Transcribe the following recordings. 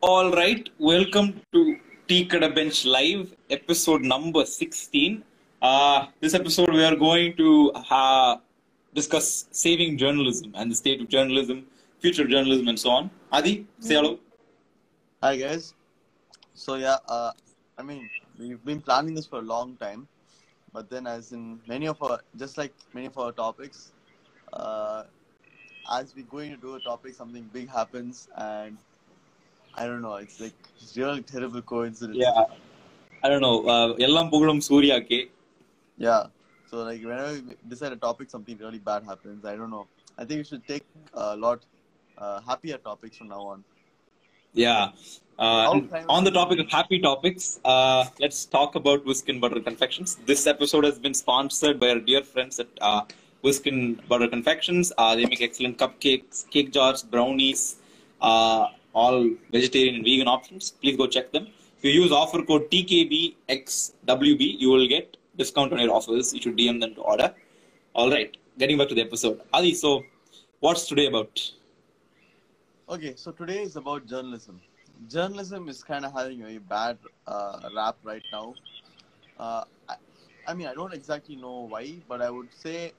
All right, welcome to Tea Bench Live, episode number 16. Uh, this episode, we are going to uh, discuss saving journalism and the state of journalism, future of journalism, and so on. Adi, say hello. Hi guys. So yeah, uh, I mean we've been planning this for a long time, but then as in many of our just like many of our topics, uh, as we're going to do a topic, something big happens, and I don't know. It's like real terrible coincidence. Yeah. I don't know. Uh, Ellam pugalum Surya ke. Yeah. So like whenever we decide a topic, something really bad happens. I don't know. I think we should take a lot uh, happier topics from now on. Yeah. Uh, on the topic of happy topics, uh, let's talk about Whisk and Butter Confections. This episode has been sponsored by our dear friends at uh, Whisk and Butter Confections. Uh, they make excellent cupcakes, cake jars, brownies, uh, all vegetarian and vegan options. Please go check them. If you use offer code TKBXWB, you will get discount on your offers. You should DM them to order. All right, getting back to the episode. Ali, so what's today about? Okay, so today is about journalism. Journalism is kind of having a bad uh, rap right now. Uh, I, I mean, I don't exactly know why, but I would say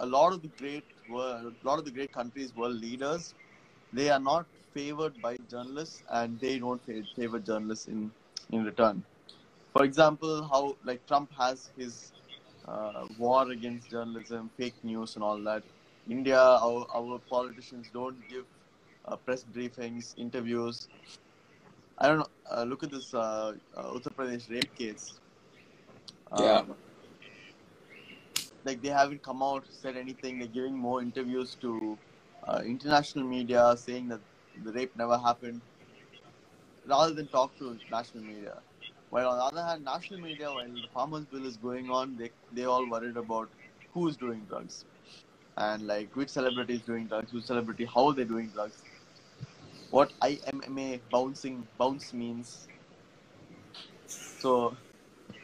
a lot of the great world, a lot of the great countries, world leaders, they are not favored by journalists, and they don't favor journalists in in return. For example, how like Trump has his uh, war against journalism, fake news, and all that. India, our, our politicians don't give uh, press briefings, interviews. I don't know. Uh, look at this uh, uh, Uttar Pradesh rape case. Yeah. Um, like they haven't come out said anything. They're giving more interviews to uh, international media, saying that the rape never happened, rather than talk to national media. While on the other hand, national media, while the farmers' bill is going on, they they all worried about who is doing drugs, and like which celebrity is doing drugs, which celebrity, how are they're doing drugs, what IMMA bouncing bounce means. So,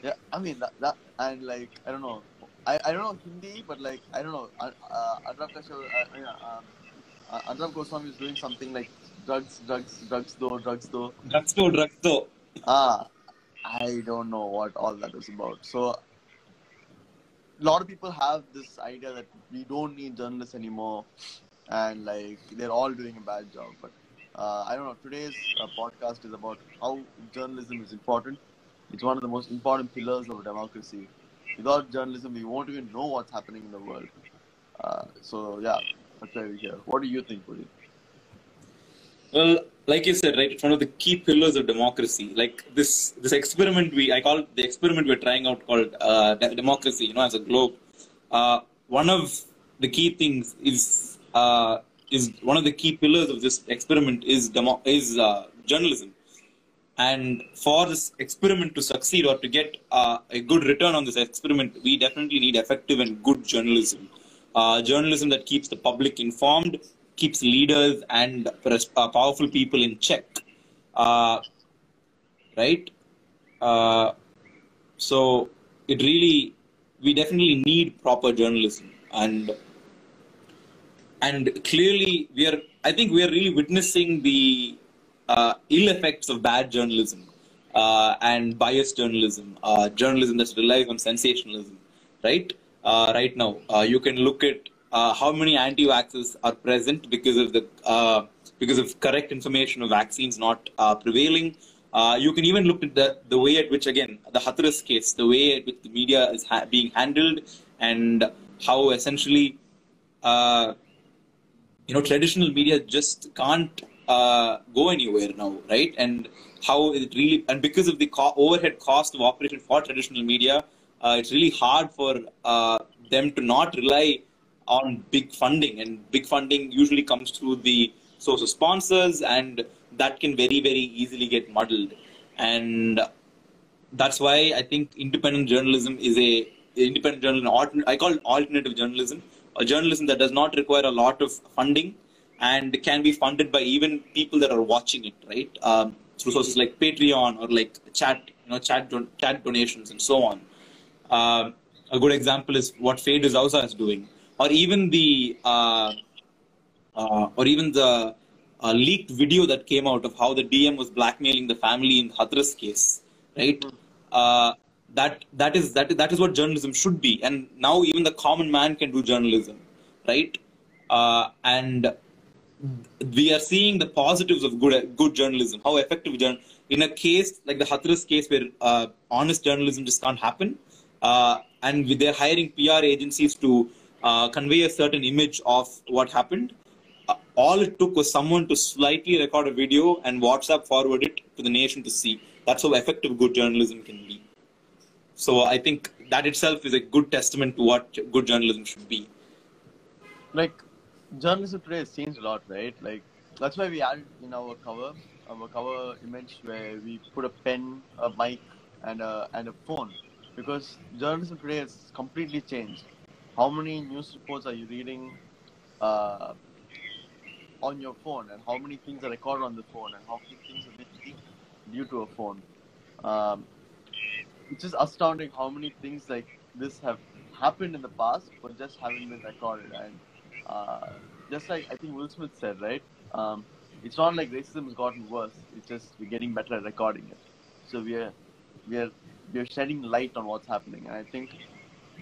yeah, I mean that, that and like I don't know, I, I don't know Hindi, but like I don't know, uh, uh, Anurag Kashyap, uh, um, uh, Goswami is doing something like drugs, drugs, drugs though, drugs though. Drugstore, drugstore. Ah, I don't know what all that is about. So, a lot of people have this idea that we don't need journalists anymore, and like they're all doing a bad job. But uh, I don't know. Today's uh, podcast is about how journalism is important. It's one of the most important pillars of democracy. Without journalism, we won't even know what's happening in the world. Uh, so yeah, that's why we're here. What do you think, Puri? Well, like you said, right, it's one of the key pillars of democracy. Like this, this experiment we, I call the experiment we're trying out called uh, democracy. You know, as a globe, uh, one of the key things is uh, is one of the key pillars of this experiment is demo- is uh, journalism. And for this experiment to succeed or to get uh, a good return on this experiment, we definitely need effective and good journalism. Uh, journalism that keeps the public informed, keeps leaders and uh, powerful people in check. Uh, right? Uh, so it really, we definitely need proper journalism. And and clearly we are i think we are really witnessing the uh, ill effects of bad journalism uh, and biased journalism uh, journalism that relies on sensationalism right right now you can look at uh, how many anti-vaxxers are present because of the uh, because of correct information of vaccines not uh, prevailing. Uh, you can even look at the, the way at which again the Hathras case the way at which the media is ha- being handled and how essentially uh, you know traditional media just can't uh, go anywhere now right? And how it really and because of the co- overhead cost of operation for traditional media it's really hard for them to not rely on big funding and big funding usually comes through the source of sponsors and that can very very easily get muddled and that's why I think independent journalism is a independent journalism. I call it alternative journalism, a journalism that does not require a lot of funding and can be funded by even people that are watching it, right? Um, through sources like Patreon or like chat, you know, chat chat donations and so on. Um a good example is what Faye D'Souza is doing, or even the uh, uh, or even the a leaked video that came out of how the DM was blackmailing the family in Hathras case, right? Uh, that that is that that is what journalism should be, and now even the common man can do journalism, right? Uh, and we are seeing the positives of good good journalism, how effective journal in a case like the Hathras case where uh, honest journalism just can't happen, uh, and with they're hiring PR agencies to uh, convey a certain image of what happened. Uh, all it took was someone to slightly record a video and WhatsApp forward it to the nation to see. That's how effective good journalism can be. So I think that itself is a good testament to what good journalism should be. like journalism today has changed a lot, right? Like that's why we added in our cover, our cover image where we put a pen, a mic, and a and a phone, because journalism today has completely changed. How many news reports are you reading uh, on your phone, and how many things are recorded on the phone, and how many things are being due to a phone? Um, it's just astounding how many things like this have happened in the past, but just haven't been recorded. And uh, just like I think Will Smith said, right? Um, it's not like racism has gotten worse. It's just we're getting better at recording it. So we are we are we are shedding light on what's happening. And I think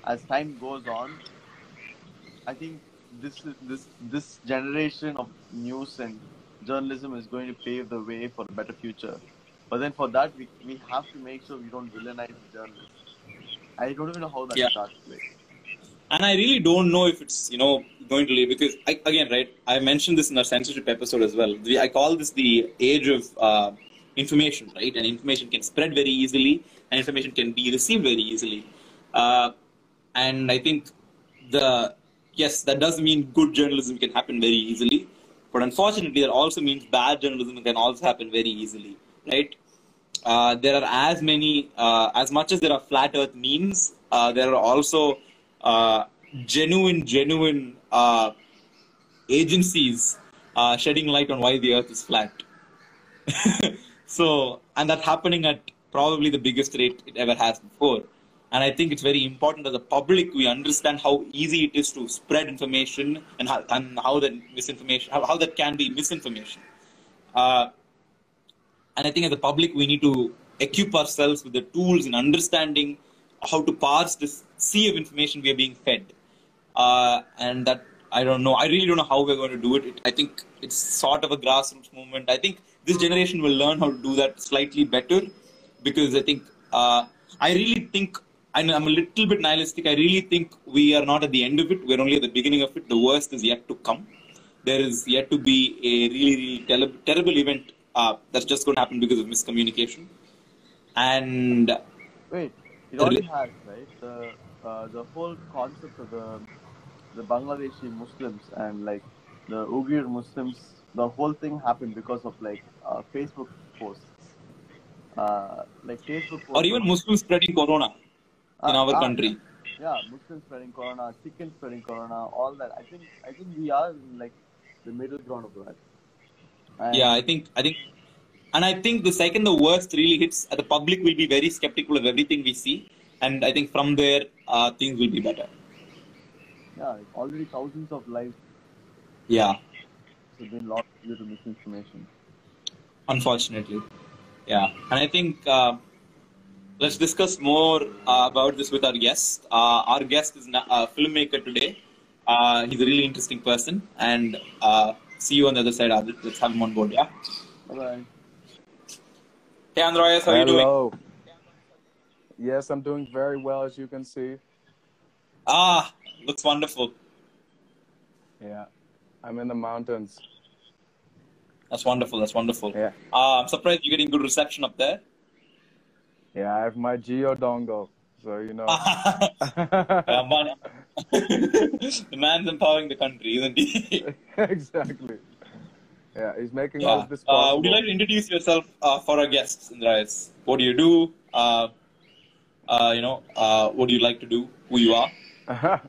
as time goes on, I think this this this generation of news and journalism is going to pave the way for a better future. But then for that, we, we have to make sure we don't villainize journalists. I don't even know how that Yeah. starts. Like, and I really don't know if it's you know going to leave because I, again, right? I mentioned this in our censorship episode as well. The- I call this the age of uh, information, right? And information can spread very easily, and information can be received very easily. Uh, and I think the yes, that does mean good journalism can happen very easily, but unfortunately, that also means bad journalism can also happen very easily, right? uh, there are as many, uh, as much as there are flat Earth memes, uh, there are also uh, genuine, genuine uh, agencies uh, shedding light on why the Earth is flat. so, and that's happening at probably the biggest rate it ever has before. And I think it's very important as a public we understand how easy it is to spread information and how, and how that misinformation, how, how that can be misinformation. Uh, and I think as a public, we need to equip ourselves with the tools in understanding how to parse this sea of information we are being fed. Uh, and that, I don't know, I really don't know how we're going to do it. it. I think it's sort of a grassroots movement. I think this generation will learn how to do that slightly better because I think, uh, I really think, and I'm a little bit nihilistic, I really think we are not at the end of it. We're only at the beginning of it. The worst is yet to come there is yet to be a really, really terrible, terrible event uh, that's just going to happen because of miscommunication. And wait, it already rela- has, right? The uh, the whole concept of the the Bangladeshi Muslims and like the Uyghur Muslims, the whole thing happened because of like uh, Facebook posts. Uh, like Facebook posts or even Muslims spreading corona in Ah, our ah, country. yeah, Muslims spreading corona, chicken spreading corona, all that. I think I think we are in like the middle ground of that. And Yeah, I think, I think, and I think the second the worst really hits, the public will be very skeptical of everything we see, and I think from there uh, things will be better. yeah, already thousands of lives Yeah, have been lost due to misinformation. unfortunately. Yeah, and I think uh, let's discuss more uh, about this with our guest. Uh, our guest is na- a filmmaker today. Uh, he's a really interesting person, and uh, see you on the other side. Adit. Let's have him on board. Yeah. Bye. Hey Andreas, how are you doing? Hello. Yes, I'm doing very well, as you can see. Ah, looks wonderful. Yeah, I'm in the mountains. That's wonderful. That's wonderful. Yeah, Uh, I'm surprised you're getting good reception up there. Yeah, I have my Jio dongle, so you know. The man's empowering the country, isn't he? exactly. Yeah, he's making all yeah. of this Uh, would you like to introduce yourself uh, for our guests, Andreas? What do you do? Uh, uh, you know, uh, what do you like to do? Who you are?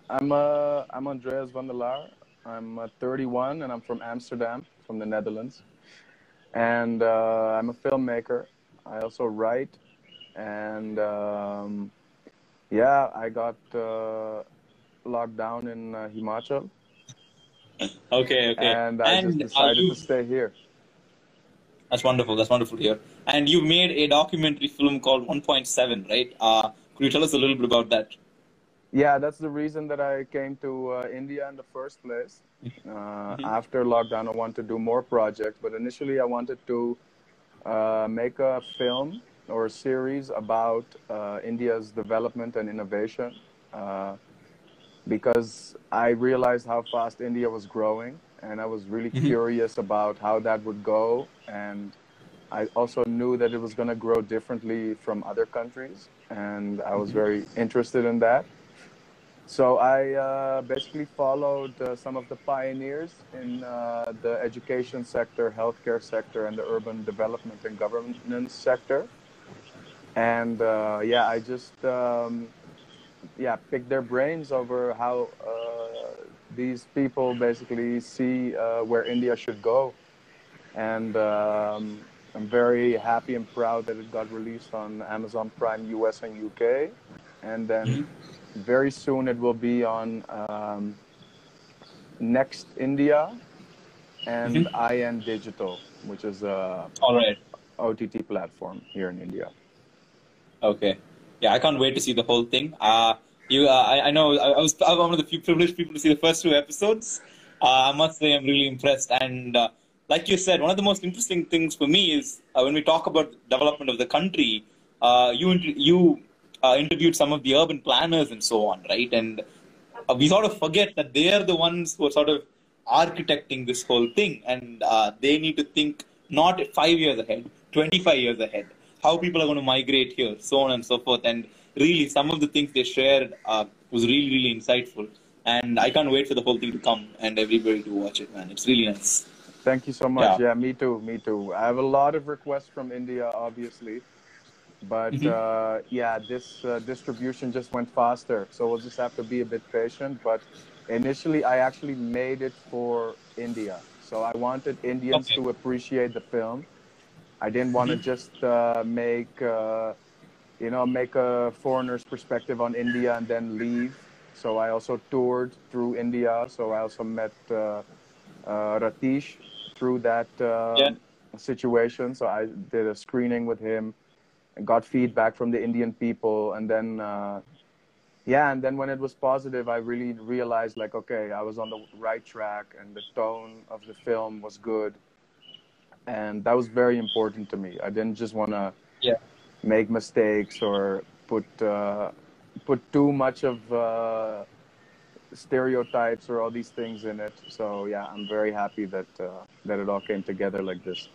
I'm uh, I'm Andreas van der Laar. I'm uh, 31 and I'm from Amsterdam, from the Netherlands. And uh, I'm a filmmaker. I also write. And um, yeah, I got uh, locked down in uh, Himachal. Okay, okay. and I just uh, decided you- to stay here. That's wonderful. That's wonderful here. And you made a documentary film called 1.7, right? Uh, could you tell us a little bit about that? Yeah, that's the reason that I came to uh, India in the first place. Uh, After lockdown, I wanted to do more projects, but initially I wanted to uh, make a film or a series about uh, India's development and innovation uh, because I realized how fast India was growing, and I was really curious about how that would go. And I also knew that it was going to grow differently from other countries, and I was very interested in that. So I uh, basically followed uh, some of the pioneers in uh, the education sector, healthcare sector, and the urban development and governance sector. And uh, yeah, I just um, yeah picked their brains over how uh, these people basically see uh, where India should go. And um, I'm very happy and proud that it got released on Amazon Prime US and UK. And then very soon it will be on um, Next India and IN Digital, which is a All right. OTT platform here in India. Okay. Yeah, I can't wait to see the whole thing. Uh, you, uh, I, I know I, I was I'm one of the few privileged people to see the first two episodes. Uh, I must say I'm really impressed. And uh, like you said, one of the most interesting things for me is uh, when we talk about development of the country, uh, you you uh, interviewed some of the urban planners and so on, right? And uh, we sort of forget that they are the ones who are sort of architecting this whole thing, and they need to think not five years ahead, 25 years ahead, how people are going to migrate here, so on and so forth. And really, some of the things they shared uh, was really, really insightful. And I can't wait for the whole thing to come and everybody to watch it, man. It's really nice. Thank you so much. Yeah. Yeah, me too. Me too. I have a lot of requests from India, obviously, but Mhm. uh, yeah, this uh, distribution just went faster, so we'll just have to be a bit patient. But initially, I actually made it for India, so I wanted Indians Okay. to appreciate the film. I didn't want to just uh, make, uh, you know, make a foreigner's perspective on India and then leave. So I also toured through India. So I also met uh, uh, Ratish through that uh, Yeah. situation. So I did a screening with him and got feedback from the Indian people. And then, uh, yeah, and then when it was positive, I really realized like, okay, I was on the right track and the tone of the film was good. And that was very important to me. I didn't just want to Yeah. make mistakes or put uh, put too much of uh, stereotypes or all these things in it. So yeah, I'm very happy that uh, that it all came together like this.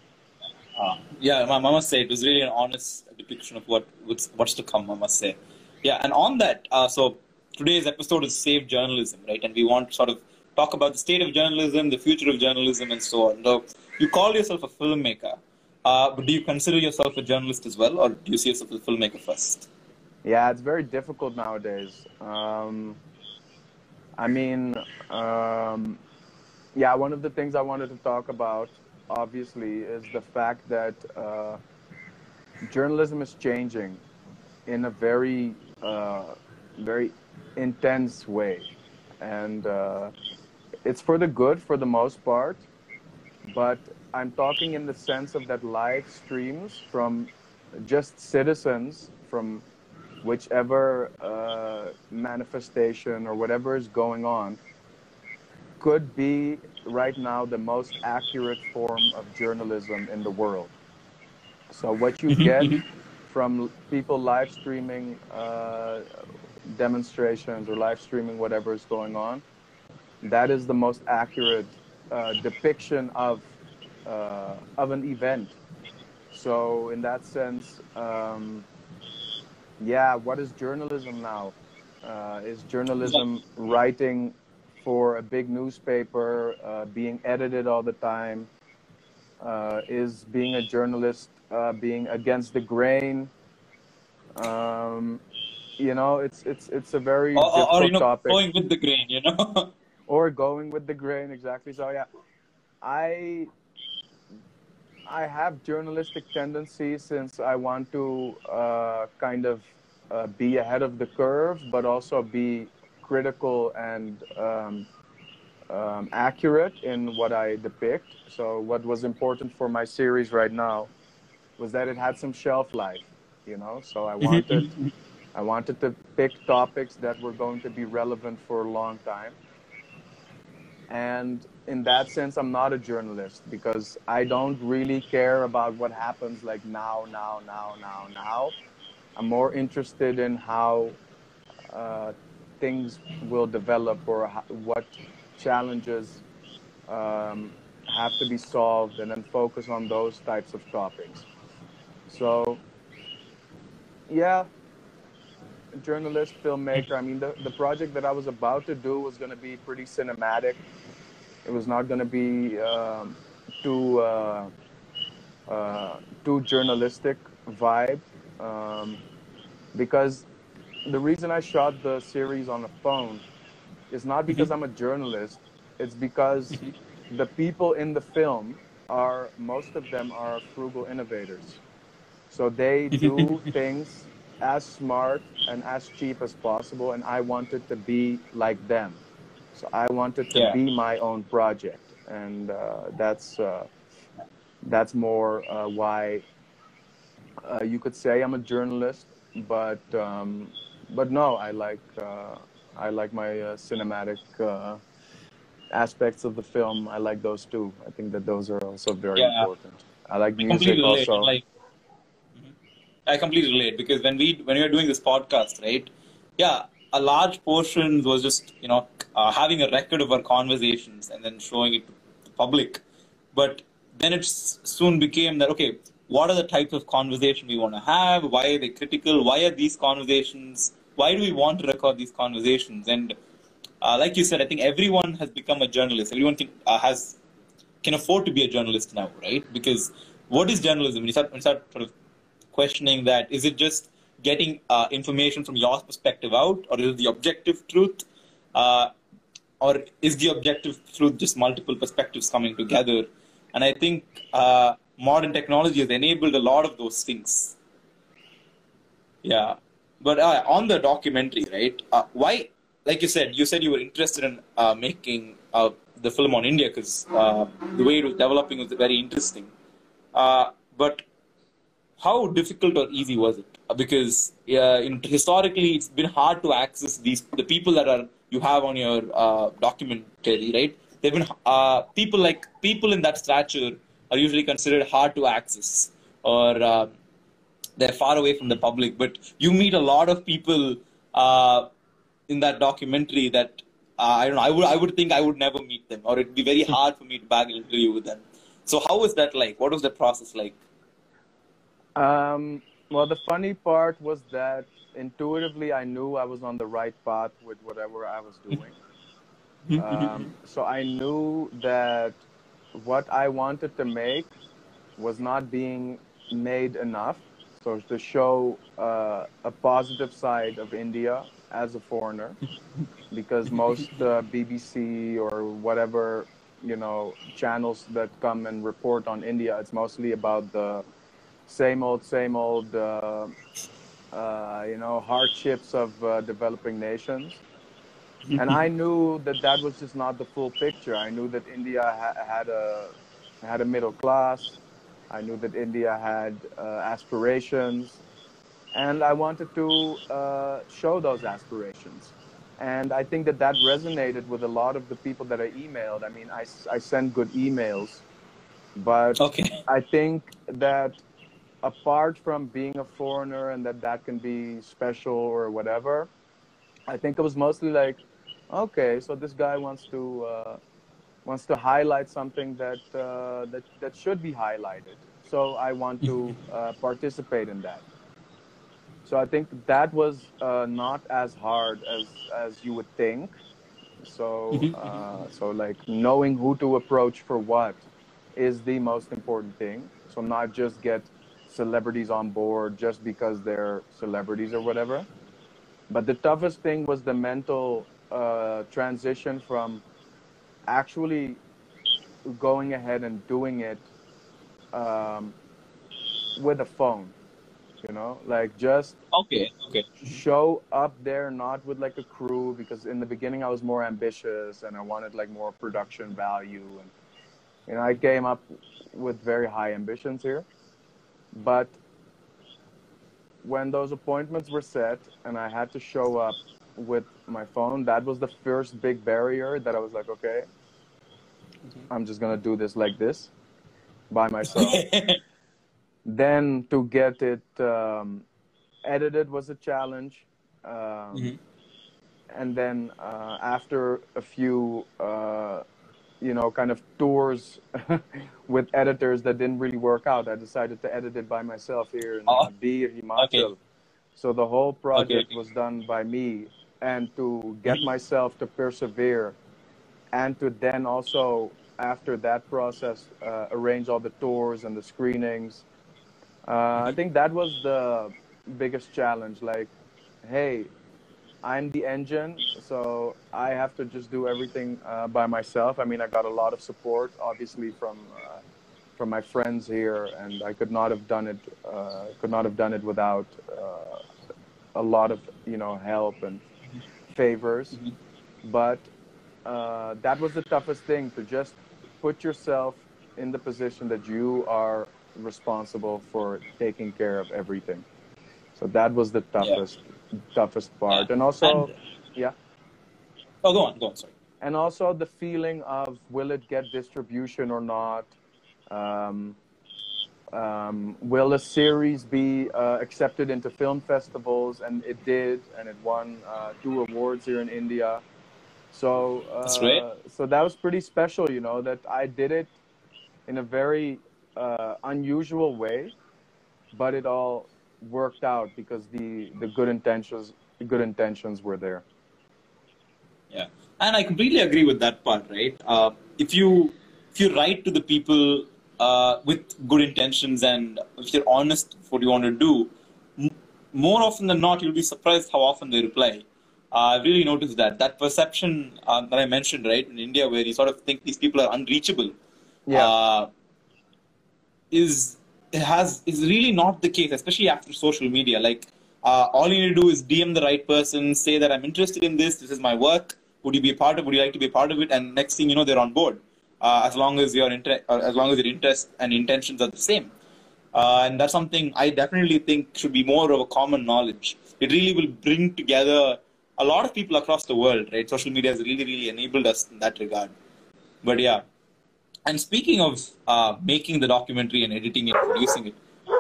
Uh, yeah, I must say it was really an honest depiction of what what's, what's to come. I must say, yeah. And on that, uh, so today's episode is Save Journalism, right? And we want sort of talk about the state of journalism, the future of journalism, and so on. So you call yourself a filmmaker, uh, but do you consider yourself a journalist as well, or do you see yourself as a filmmaker first? Yeah, it's very difficult nowadays. Um, I mean, um, yeah, one of the things I wanted to talk about, obviously, is the fact that uh, journalism is changing in a very, uh, very intense way. And uh, it's for the good for the most part, but I'm talking in the sense of that live streams from just citizens from whichever uh, manifestation or whatever is going on could be right now the most accurate form of journalism in the world. So what you get from people live streaming uh, demonstrations or live streaming whatever is going on, that is the most accurate uh, depiction of uh, of an event. So in that sense, um, yeah, what is journalism now? Uh, is journalism writing for a big newspaper, uh, being edited all the time? Uh, is being a journalist uh, being against the grain? Um, you know, it's it's it's a very Or, or, difficult or you know, topic going with the grain, you know? or going with the grain exactly so yeah i i have journalistic tendencies since i want to uh, kind of uh, be ahead of the curve but also be critical and um, um, accurate in what I depict. So what was important for my series right now was that it had some shelf life, you know. So I wanted I wanted to pick topics that were going to be relevant for a long time. And in that sense, I'm not a journalist because I don't really care about what happens like now, now, now, now, now. I'm more interested in how uh, things will develop or how, what challenges um, have to be solved and then focus on those types of topics. So, yeah, journalist, filmmaker. I mean, the, the project that I was about to do was going to be pretty cinematic. It was not going to be um, too uh, uh, too journalistic vibe um, because the reason I shot the series on a phone is not because I'm a journalist. It's because the people in the film are most of them are frugal innovators. So they do things as smart and as cheap as possible, and I wanted to be like them. So I wanted to Yeah. be my own project, and uh, that's uh, that's more uh, why uh, you could say I'm a journalist, but um, but no, I like uh, I like my uh, cinematic uh, aspects of the film. I like those too. I think that those are also very Yeah. important. I like music also. Like. I completely relate because when we when we were doing this podcast, right? Yeah, a large portion was just you know uh, having a record of our conversations and then showing it to the public. But then it soon became that okay, what are the types of conversation we want to have? Why are they critical? Why are these conversations? Why do we want to record these conversations? And uh, like you said, I think everyone has become a journalist. Everyone can, uh, has can afford to be a journalist now, right? Because what is journalism? When you start, when you start sort of questioning that, is it just getting uh, information from your perspective out, or is it the objective truth, uh, or is the objective truth just multiple perspectives coming together? And I think uh, modern technology has enabled a lot of those things. Yeah, but uh, on the documentary, right? Uh, why, like you said, you said you were interested in uh, making the film on India because the way it was developing was very interesting. But how difficult or easy was it? Uh, Because uh, in, historically, it's been hard to access these the people that are you have on your uh, documentary, right? They've been uh, people like people in that stature are usually considered hard to access or. Uh, they're far away from the public. But you meet a lot of people uh, in that documentary that uh, I don't know. I would I would think I would never meet them, or it'd be very hard for me to bag an interview with them. So how was that like? What was the process like? Um, well, the funny part was that intuitively I knew I was on the right path with whatever I was doing. um, so I knew that what I wanted to make was not being made enough. So to show uh, a positive side of India as a foreigner, because most uh, BBC or whatever you know channels that come and report on India, it's mostly about the same old, same old, uh, uh, you know, hardships of uh, developing nations. and I knew that that was just not the full picture. I knew that India ha- had a had a middle class. I knew that India had uh, aspirations, and I wanted to uh, show those aspirations. And I think that that resonated with a lot of the people that I emailed. I mean, I, I send good emails, but Okay. I think that apart from being a foreigner and that that can be special or whatever, I think it was mostly like, okay, so this guy wants to uh, wants to highlight something that uh, that that should be highlighted. So I want to uh, participate in that. So I think that was uh, not as hard as as you would think. So uh, so like knowing who to approach for what is the most important thing. So not just get celebrities on board just because they're celebrities or whatever. But the toughest thing was the mental uh, transition from actually going ahead and doing it um, with a phone. You know, like just Okay. Okay. show up there not with like a crew because in the beginning I was more ambitious and I wanted like more production value and you know I came up with very high ambitions here but when those appointments were set and I had to show up with my phone that was the first big barrier that I was like okay I'm just going to do this like this by myself then to get it um, edited was a challenge um, Mhm. and then uh, after a few uh, you know kind of tours with editors that didn't really work out i decided to edit it by myself here in Oh. Bir Himachal Okay. so the whole project okay. was done by me and to get myself to persevere and to then also after that process uh, arrange all the tours and the screenings uh, i think that was the biggest challenge like hey i'm the engine so i have to just do everything uh, by myself. I mean i got a lot of support obviously from uh, from my friends here and i could not have done it uh, could not have done it without uh, a lot of you know help and favors. Mhm. but uh, that was the toughest thing to just put yourself in the position that you are responsible for taking care of everything. So that was the toughest toughest part Yeah. and also And- yeah Oh, go on. Go on. Sorry. and also the feeling of will it get distribution or not um, um, will a series be uh, accepted into film festivals and it did and it won uh, two awards here in india so uh, That's great. so that was pretty special you know that i did it in a very uh, unusual way but it all worked out because the the good intentions the good intentions were there Yeah, and I completely agree with that part. Right? Uh, if you if you write to the people uh, with good intentions and if you're honest with what you want to do, m- more often than not, you'll be surprised how often they reply. Uh, I've really noticed that that perception uh, that I mentioned, right, in India, where you sort of think these people are unreachable, Yeah. uh, is has is really not the case, especially after social media. Like uh, all you need to do is DM the right person, say that I'm interested in this. This is my work. Would you be a part of? Would you like to be a part of it? And next thing you know, they're on board. Uh, as long as your inter- uh, as long as your interest and intentions are the same. Uh, and that's something I definitely think should be more of a common knowledge. It really will bring together a lot of people across the world, right? Social media has really, really enabled us in that regard. But yeah, and speaking of uh, making the documentary and editing it, producing it,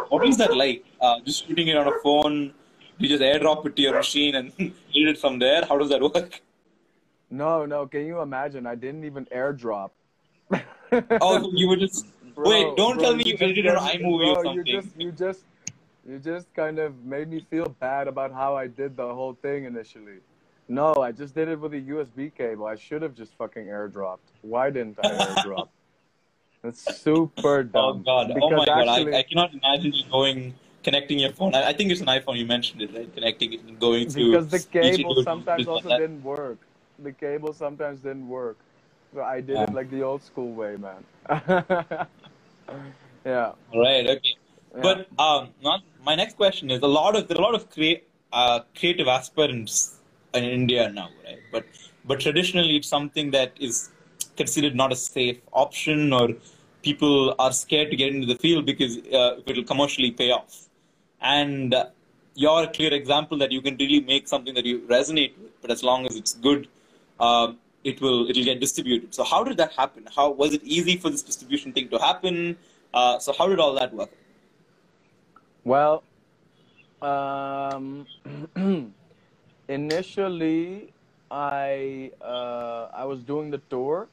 what is that like? Uh, just shooting it on a phone? You just airdrop it to your machine and read it from there. How does that work? No, no. Can you imagine? I didn't even airdrop. Oh, you were just Bro, wait. Don't bro, tell me you edited it on made me- iMovie or something. You just, you just, you just kind of made me feel bad about how I did the whole thing initially. No, I just did it with a USB cable. I should have just fucking airdropped. Why didn't I airdrop? That's super dumb. Oh dumb. god! Oh Because my god! I, I cannot imagine you going connecting your phone. I, I think it's an iPhone. You mentioned it, right? Connecting it and going through. because the cable sometimes also that. didn't work. The cable sometimes didn't work. So I did it like the old school way, man. yeah. Right. Okay. yeah. But um, not, my next question is a lot of there are a lot of crea- uh, creative aspirants in India now, right? But but traditionally it's something that is considered not a safe option, or people are scared to get into the field because uh, it will commercially pay off. And uh, you're a clear example that you can really make something that you resonate with, but as long as it's good, um, it will it will get distributed. So how did that happen? How was it easy for this distribution thing to happen? Uh, so how did all that work? Well, um, initially, I uh, I was doing the tour,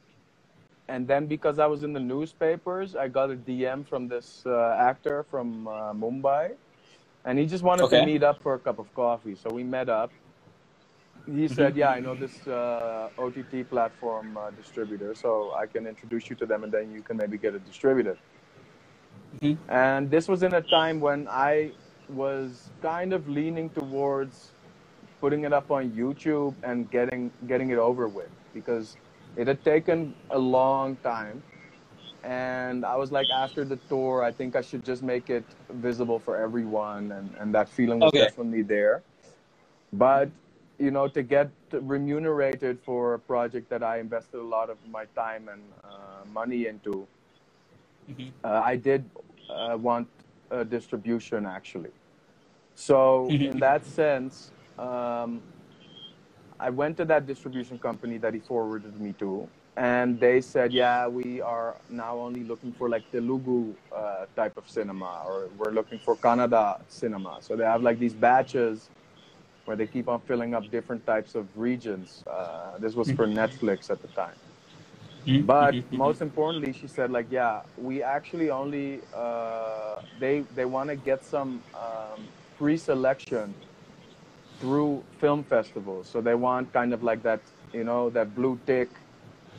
and then because I was in the newspapers, I got a DM from this uh, actor from uh, Mumbai, and he just wanted Okay. to meet up for a cup of coffee. So we met up. He said, "Yeah, I know this uh, OTT platform uh, distributor, so I can introduce you to them, and then you can maybe get it distributed." Mhm. And this was in a time when I was kind of leaning towards putting it up on YouTube and getting getting it over with because it had taken a long time and I was like, after the tour, I think I should just make it visible for everyone, and and that feeling was Okay. definitely there. But you know, to get remunerated for a project that I invested a lot of my time and uh, money into, Mhm. uh, I did uh, want a distribution actually. So Mhm. in that sense, um, I went to that distribution company that he forwarded me to, and they said, "Yeah, we are now only looking for like Telugu uh, type of cinema, or we're looking for Kannada cinema." So they have like these batches where they keep on filling up different types of regions. Uh, this was for Netflix at the time. Mhm. But Mhm. most importantly, she said like, yeah, we actually only uh, they they want to get some um, pre-selection through film festivals. So they want kind of like that, you know, that blue tick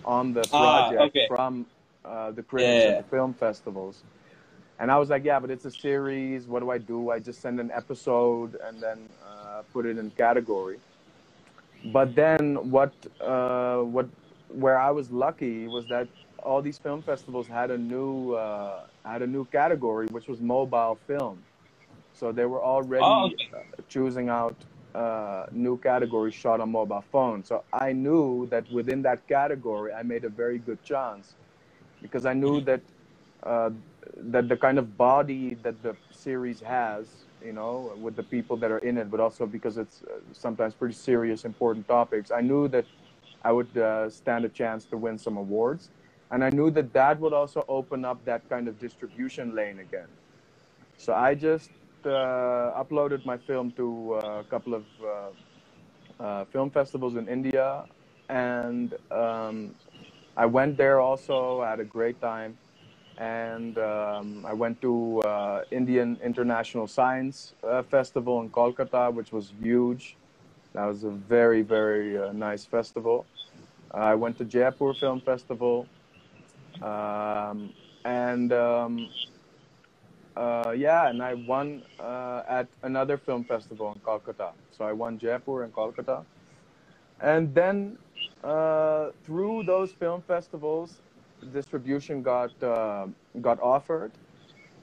on the Ah, project okay. from uh, the critics Yeah. at the film festivals. And I was like, yeah, but it's a series. What do I do? I just send an episode and then uh, put it in category. But then what uh, what where I was lucky was that all these film festivals had a new uh, had a new category, which was mobile film. So they were already Oh, okay. uh, choosing out uh, new category, shot on mobile phone. So I knew that within that category, I made a very good chance because I knew that uh, that the kind of body that the series has, you know, with the people that are in it, but also because it's uh, sometimes pretty serious, important topics. I knew that I would uh, stand a chance to win some awards, and I knew that that would also open up that kind of distribution lane again. So I just uploaded my film to uh, a couple of uh, uh, film festivals in India, and um, I went there also. I had a great time, and um, I went to uh, Indian International Science uh, Festival in Kolkata, which was huge. That was a very very uh, nice festival. I went to Jaipur Film Festival, um, and um, uh, yeah, and I won uh, at another film festival in Kolkata. So I won Jaipur and Kolkata. And then uh, through those film festivals, distribution got uh, got offered,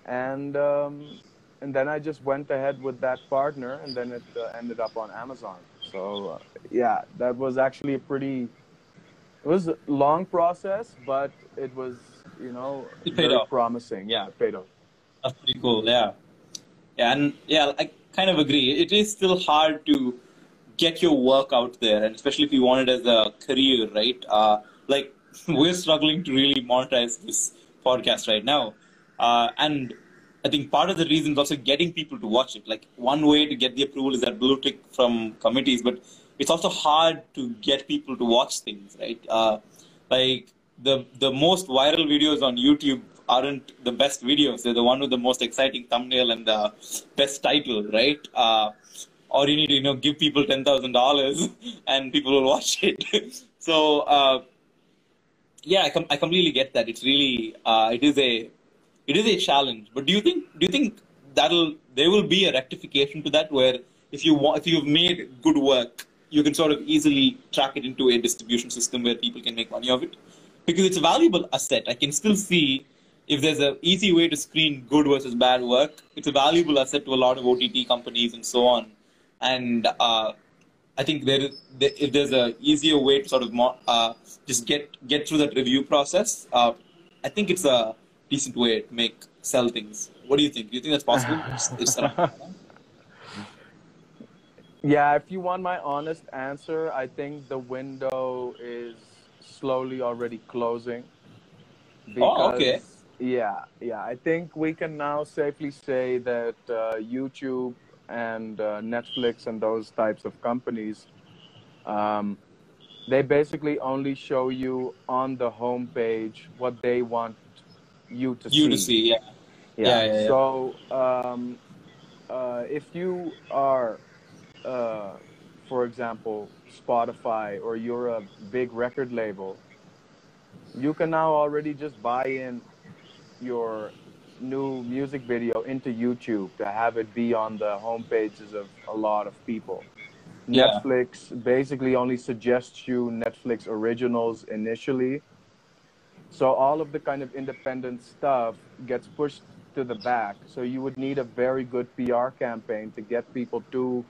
and um, and then I just went ahead with that partner, and then it uh, ended up on Amazon. So uh, yeah, that was actually a pretty. It was a long process, but it was you know It very off. promising. Yeah, it paid off. That's pretty cool. Yeah, yeah, and yeah, I kind of agree. It is still hard to get your work out there, and especially if you want it as a career, right? Uh, like we're struggling to really monetize this podcast right now, uh, and I think part of the reason is also getting people to watch it. Like one way to get the approval is that blue tick from committees, but it's also hard to get people to watch things, right? Uh, like the the most viral videos on YouTube aren't the best videos. They're the one with the most exciting thumbnail and the best title, right? Uh, or you need to you know give people ten thousand dollars and people will watch it. so uh, yeah, I, com- I completely get that. It's really uh, it is a it is a challenge. But do you think do you think that'll there will be a rectification to that where if you if you've made good work, you can sort of easily track it into a distribution system where people can make money of it because it's a valuable asset. I can still see if there's an easy way to screen good versus bad work. It's a valuable asset to a lot of OTT companies and so on. And uh, I think there is there, if there's an easier way to sort of mo- uh, just get get through that review process. Uh, I think it's a decent way to make sell things. What do you think? Do you think that's possible? Yeah, if you want my honest answer, I think the window is slowly already closing. Oh, okay. Yeah, yeah. I think we can now safely say that uh, YouTube and uh, Netflix and those types of companies, um, they basically only show you on the homepage what they want you to you see. to see, yeah. Yeah. Yeah, yeah, yeah. So um, uh, if you are, uh, for example, Spotify or you're a big record label, you can now already just buy in your new music video into YouTube to have it be on the home pages of a lot of people. Yeah. Netflix basically only suggests you Netflix originals initially. So all of the kind of independent stuff gets pushed to the back. So you would need a very good PR campaign to get people to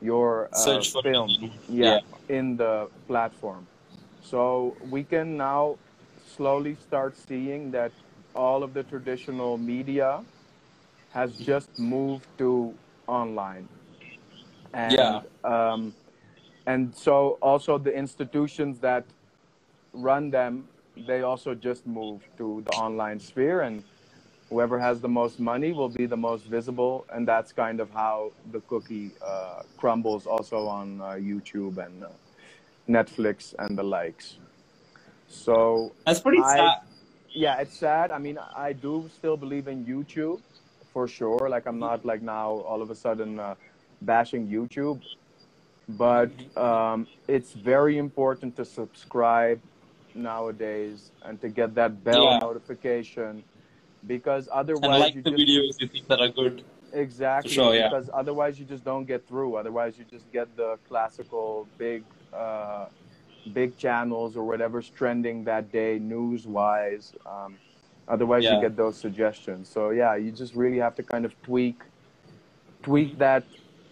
your uh, film, it. yeah, in the platform. So we can now slowly start seeing that all of the traditional media has just moved to online. And, Yeah. Um, and so also the institutions that run them, they also just moved to the online sphere and whoever has the most money will be the most visible and that's kind of how the cookie uh, crumbles also on uh, youtube and uh, netflix and the likes so That's pretty I- sad. Yeah it's sad i mean i do still believe in youtube for sure like i'm not like now all of a sudden uh, bashing youtube but um, it's very important to subscribe nowadays and to get that bell Yeah. notification because And otherwise like you the just videos you think that are good. exactly sure, yeah. because otherwise you just don't get through otherwise you just get the classical big uh, big channels or whatever's trending that day news wise um, otherwise you get those suggestions so yeah you just really have to kind of tweak tweak that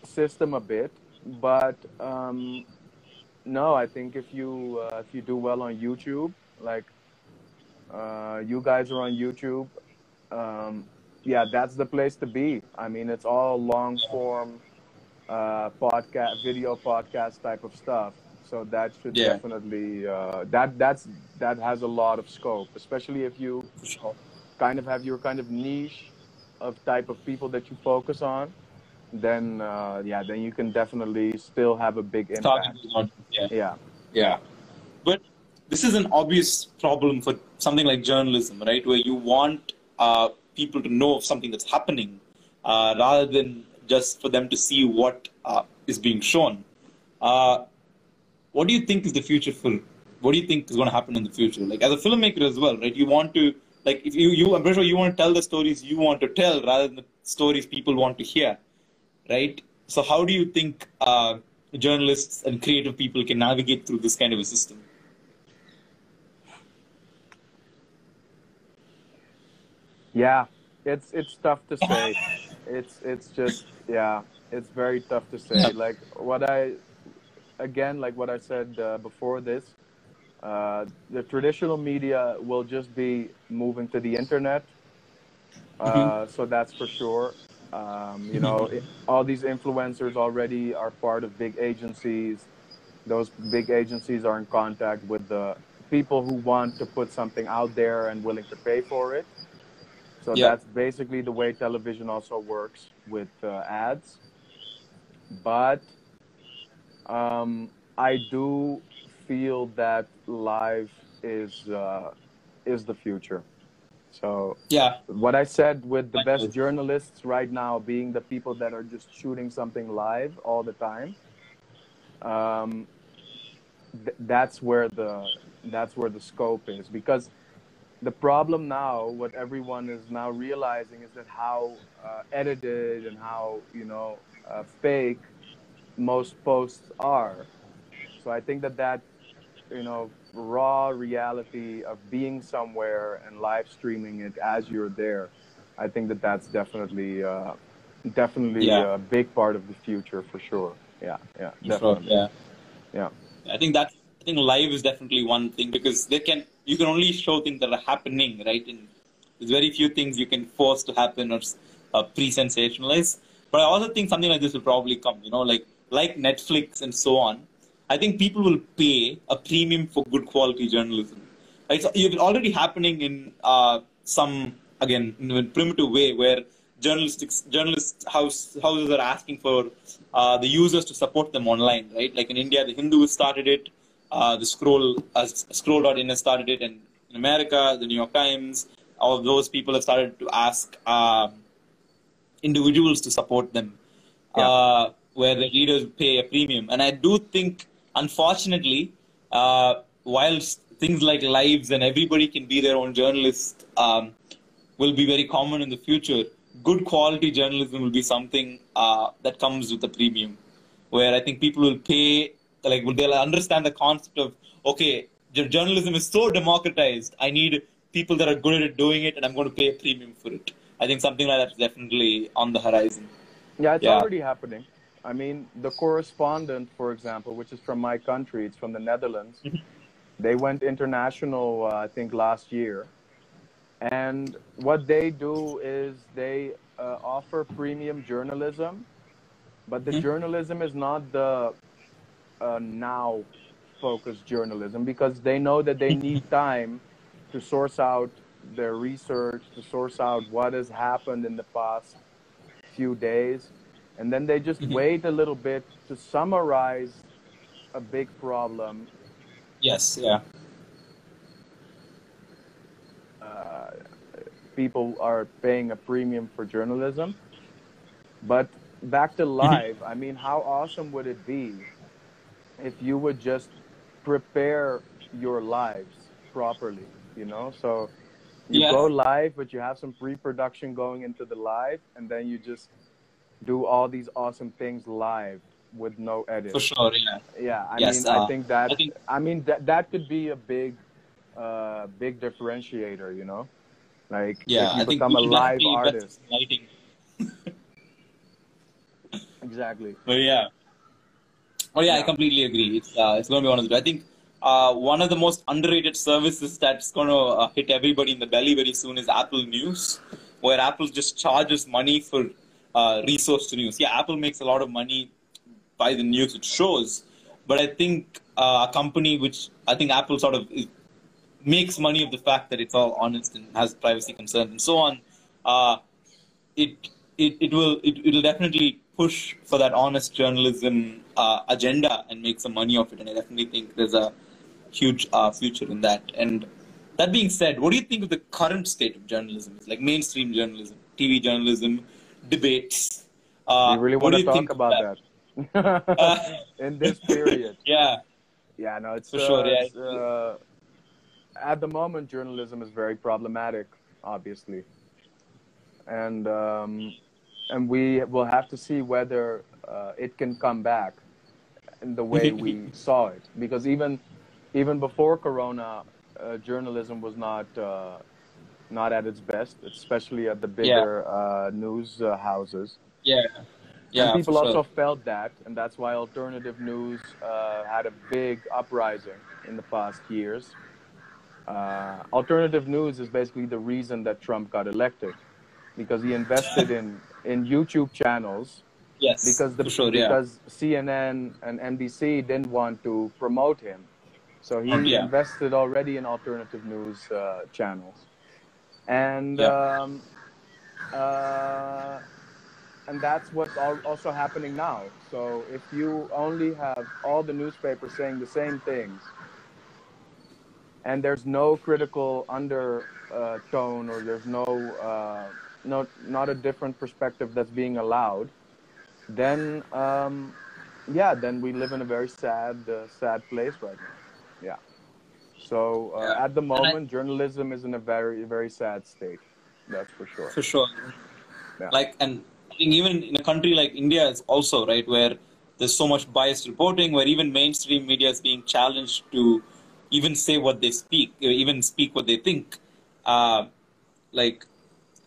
system a bit but um, no i think if you uh, if you do well on youtube like uh, you guys are on youtube um, yeah, that's the place to be. I mean, it's all long form uh, podcast, video podcast type of stuff. So that should Yeah. definitely uh, that that's that has a lot of scope, especially if you kind of have your kind of niche of type of people that you focus on. Then uh, yeah, then you can definitely still have a big impact. Yeah. Yeah, Yeah. But this is an obvious problem for something like journalism, right? Where you want uh, people to know of something that's happening uh, rather than just for them to see what uh, is being shown. Uh, what do you think is the future for? What do you think is going to happen in the future? Like as a filmmaker as well, right? You want to like if you you I'm pretty sure you want to tell the stories you want to tell rather than the stories people want to hear, right? So how do you think uh, journalists and creative people can navigate through this kind of a system? Yeah, it's it's tough to say. it's it's just yeah, it's very tough to say. Like what I again, like what I said uh, before this, uh, the traditional media will just be moving to the internet. Uh, so that's for sure. Um, you know, it- all these influencers already are part of big agencies. Those big agencies are in contact with the people who want to put something out there and willing to pay for it. So Yeah. that's basically the way television also works with uh, ads. But um, I do feel that live is uh, is the future. So Yeah, what I said with the best journalists right now being the people that are just shooting something live all the time. Um, th- that's where the that's where the scope is because the problem now what everyone is now realizing is that how uh, edited and how you know uh, fake most posts are so i think that that you know raw reality of being somewhere and live streaming it as you're there i think that that's definitely uh, definitely Yeah. a big part of the future for sure yeah yeah for sure. definitely Yeah. yeah I think that I think live is definitely one thing because they can you can only show things that are happening, right? And there's very few things you can force to happen or uh, pre-sensationalize. But I also think something like this will probably come. You know, like like Netflix and so on. I think people will pay a premium for good quality journalism. It's already happening in uh, some again in a primitive way where journalistic journalist house houses are asking for uh, the users to support them online, right? Like in India, the Hindu started it, uh, the Scroll uh, Scroll.in has started it, and in America, the New York Times, all of those people have started to ask uh, individuals to support them, uh, where the readers pay a premium. And I do think, unfortunately, uh, whilst things like lives and everybody can be their own journalist um, will be very common in the future, good quality journalism will be something uh, that comes with a premium, where I think people will pay, like, will they'll understand the concept of, okay, journalism is so democratized. I need people that are good at doing it, and I'm going to pay a premium for it. I think something like that is definitely on the horizon. Yeah, it's Yeah. already happening. I mean, the correspondent, for example, which is from my country, it's from the Netherlands. they went international, uh, I think, last year. And what they do is they uh, offer premium journalism, but the Mhm. journalism is not the uh, now focused journalism because they know that they need time to source out their research, to source out what has happened in the past few days. And then they just Mhm. wait a little bit to summarize a big problem. Yes, yeah. Uh, people are paying a premium for journalism. But back to live, I mean, how awesome would it be if you would just prepare your lives properly, you know? So you go live, but you have some pre-production going into the live, and then you just do all these awesome things live with no edit. For sure, yeah. Yeah, I Yes, mean, I uh, think that I think- I mean that that could be a big, uh, big differentiator. You know, like Yeah, if you I become a live artist. in lighting. Exactly. But yeah. Oh yeah, I completely agree. It's uh, it's going to be one of the. I think uh, one of the most underrated services that's going to uh, hit everybody in the belly very soon is Apple News, where Apple just charges money for uh, resource to news. Yeah, Apple makes a lot of money by the news it shows, but I think uh, a company which I think Apple sort of makes money of the fact that it's all honest and has privacy concerns and so on. Uh, it it, it will it, it'll definitely push for that honest journalism uh, agenda and make some money off it and i definitely think there's a huge uh, future in that and that being said what do you think of the current state of journalism It's like mainstream journalism tv journalism debates uh, you really want to talk about that, Uh, in this period? yeah Yeah, no, it's For uh, sure, yeah. it's, uh, at the moment, journalism is very problematic, obviously, and um, and we will have to see whether uh, it can come back in the way we saw it. Because even even before Corona, uh, journalism was not uh, not at its best, especially at the bigger uh, news uh, houses. yeah yeah and people for also sure. felt that, and that's why alternative news uh, had a big uprising in the past years. Uh, alternative news is basically the reason that Trump got elected, because he invested in in YouTube channels yes because the sure yeah because CNN and NBC didn't want to promote him, so he Um, yeah. invested already in alternative news uh, channels, and Yeah. um, uh, and that's what's also happening now. So if you only have all the newspapers saying the same things, and there's no critical undertone or there's no uh, no not a different perspective that's being allowed, then um, yeah, then we live in a very sad uh, sad place right now. Yeah. So uh, Yeah. at the And I- moment, journalism is in a very very sad state. That's for sure. for sure. Yeah. Like, and I think even in a country like India, is also right where there's so much biased reporting, where even mainstream media is being challenged to even say what they speak, even speak what they think. Uh, like,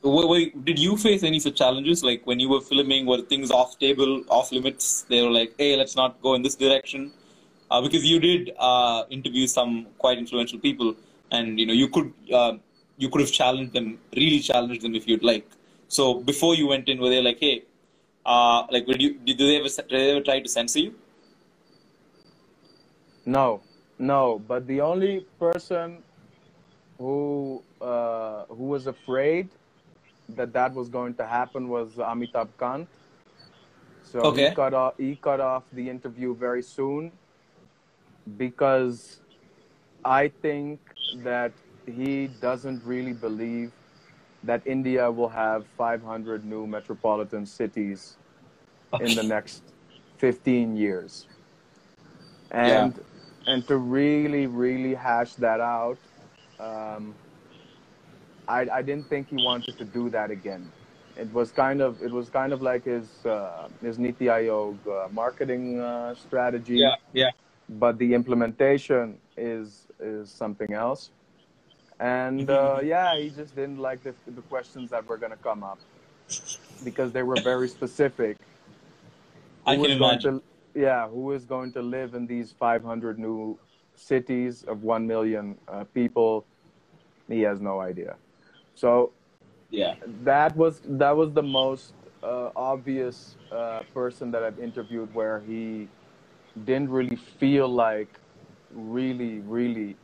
wh- did you face any such challenges? Like when you were filming, were things off table, off limits? They were like, "Hey, let's not go in this direction," uh, because you did uh, interview some quite influential people, and you know you could uh, you could have challenged them, really challenged them if you'd like. So before you went in, were they like, "Hey," uh, like, did you did they ever did they ever try to censor you? No, no. But the only person who uh, who was afraid that that was going to happen was Amitabh Kant. So Okay. he cut off he cut off the interview very soon because I think that he doesn't really believe that India will have 500 new metropolitan cities in the next 15 years. And and to really really hash that out um, I, I didn't think he wanted to do that again. It was kind of it was kind of like his uh, his Niti Aayog uh, marketing uh, strategy. Yeah, yeah. But the implementation is is something else. And Mm-hmm. uh, yeah, he just didn't like the, the questions that were going to come up because they were very specific. I Who can imagine. to- yeah, who is going to live in these 500 new cities of 1 million uh, people? He has no idea. So Yeah. that was that was the most uh, obvious uh, person that I've interviewed where he didn't really feel like really really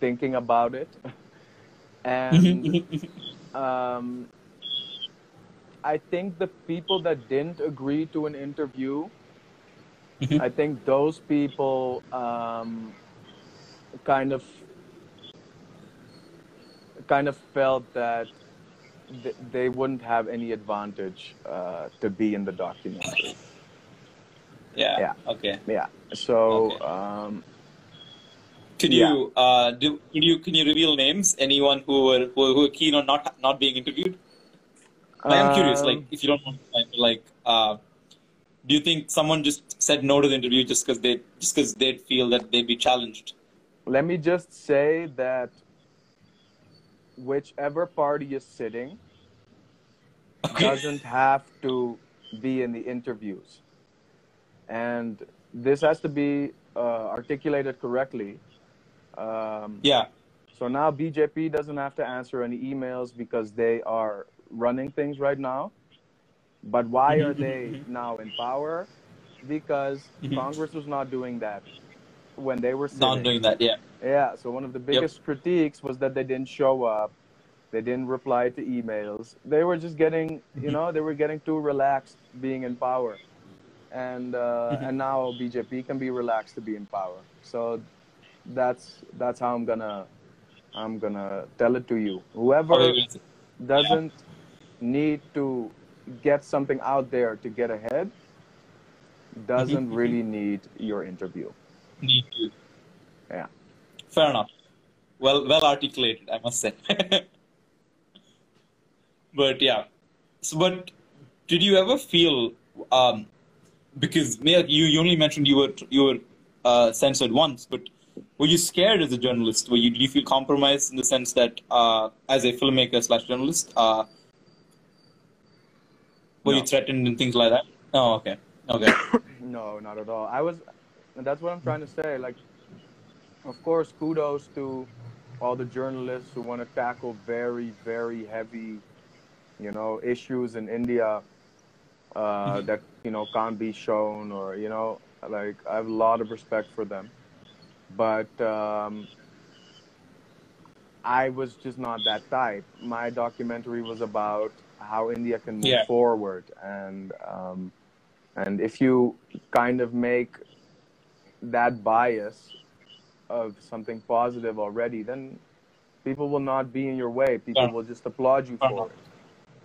thinking about it and um, I think the people that didn't agree to an interview Mhm. I think those people um, kind of kind of felt that th- they wouldn't have any advantage uh, to be in the documentary. Yeah. Yeah. Okay. Yeah. So Okay. um, Can Yeah. you uh do can you can you reveal names? Anyone who were who, who were keen on not not being interviewed? I am curious. um, Like, if you don't want, like, uh, do you think someone just said no to the interview just because they just because they'd feel that they'd be challenged? let me just say that whichever party is sitting Okay. doesn't have to be in the interviews. And this has to be uh, articulated correctly. Um, Yeah. so now BJP doesn't have to answer any emails because they are running things right now. But why are they now in power? Because Mhm. Congress was not doing that when they were sitting. Not doing that. Yeah. Yeah, so one of the biggest critiques was that they didn't show up, they didn't reply to emails. They were just getting, you know, they were getting too relaxed being in power. And uh, and now BJP can be relaxed to be in power. So that's that's how I'm gonna I'm gonna tell it to you. Whoever What were you gonna say? doesn't need to get something out there to get ahead doesn't really need your interview. Need to. Yeah. Fair enough. Well, well articulated, I must say. but yeah. So, but did you ever feel? Um, because Mia, you, you only mentioned you were you were uh, censored once, but were you scared as a journalist? Were you did you feel compromised in the sense that uh, as a filmmaker slash journalist, uh, were you threatened and things like that? Oh, okay, okay. No, not at all. I was, and that's what I'm trying to say. Like, of course, kudos to all the journalists who want to tackle very, very heavy, you know, issues in India uh, Mhm. that you know can't be shown, or you know, like I have a lot of respect for them. But um, I was just not that type. My documentary was about how India can move Yeah. forward, and um, and if you kind of make that bias of something positive already, then people will not be in your way. People Yeah. will just applaud you for enough. it.